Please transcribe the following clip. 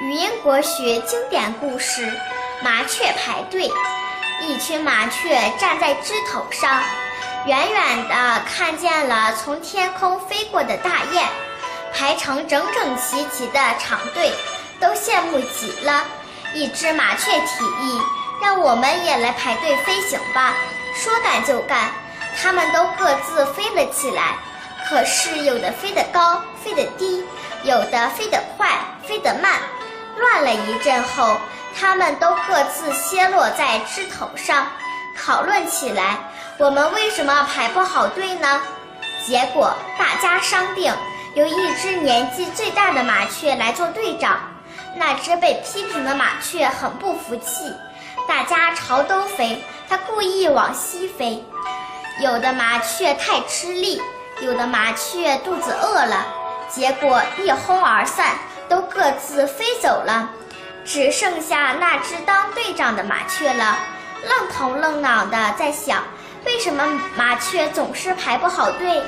语音国学经典故事：麻雀排队。一群麻雀站在枝头上，远远地看见了从天空飞过的大雁，排成整整齐齐的长队，都羡慕极了。一只麻雀提议：“让我们也来排队飞行吧！”说干就干，它们都各自飞了起来。可是有的飞得高，飞得低；有的飞得快，飞得慢。乱了一阵后，他们都各自歇落在枝头上，讨论起来：我们为什么排不好队呢？结果大家商定，由一只年纪最大的麻雀来做队长。那只被批评的麻雀很不服气，大家朝东飞，它故意往西飞。有的麻雀太吃力，有的麻雀肚子饿了，结果一哄而散。都各自飞走了，只剩下那只当队长的麻雀了，愣头愣脑的在想：为什么麻雀总是排不好队？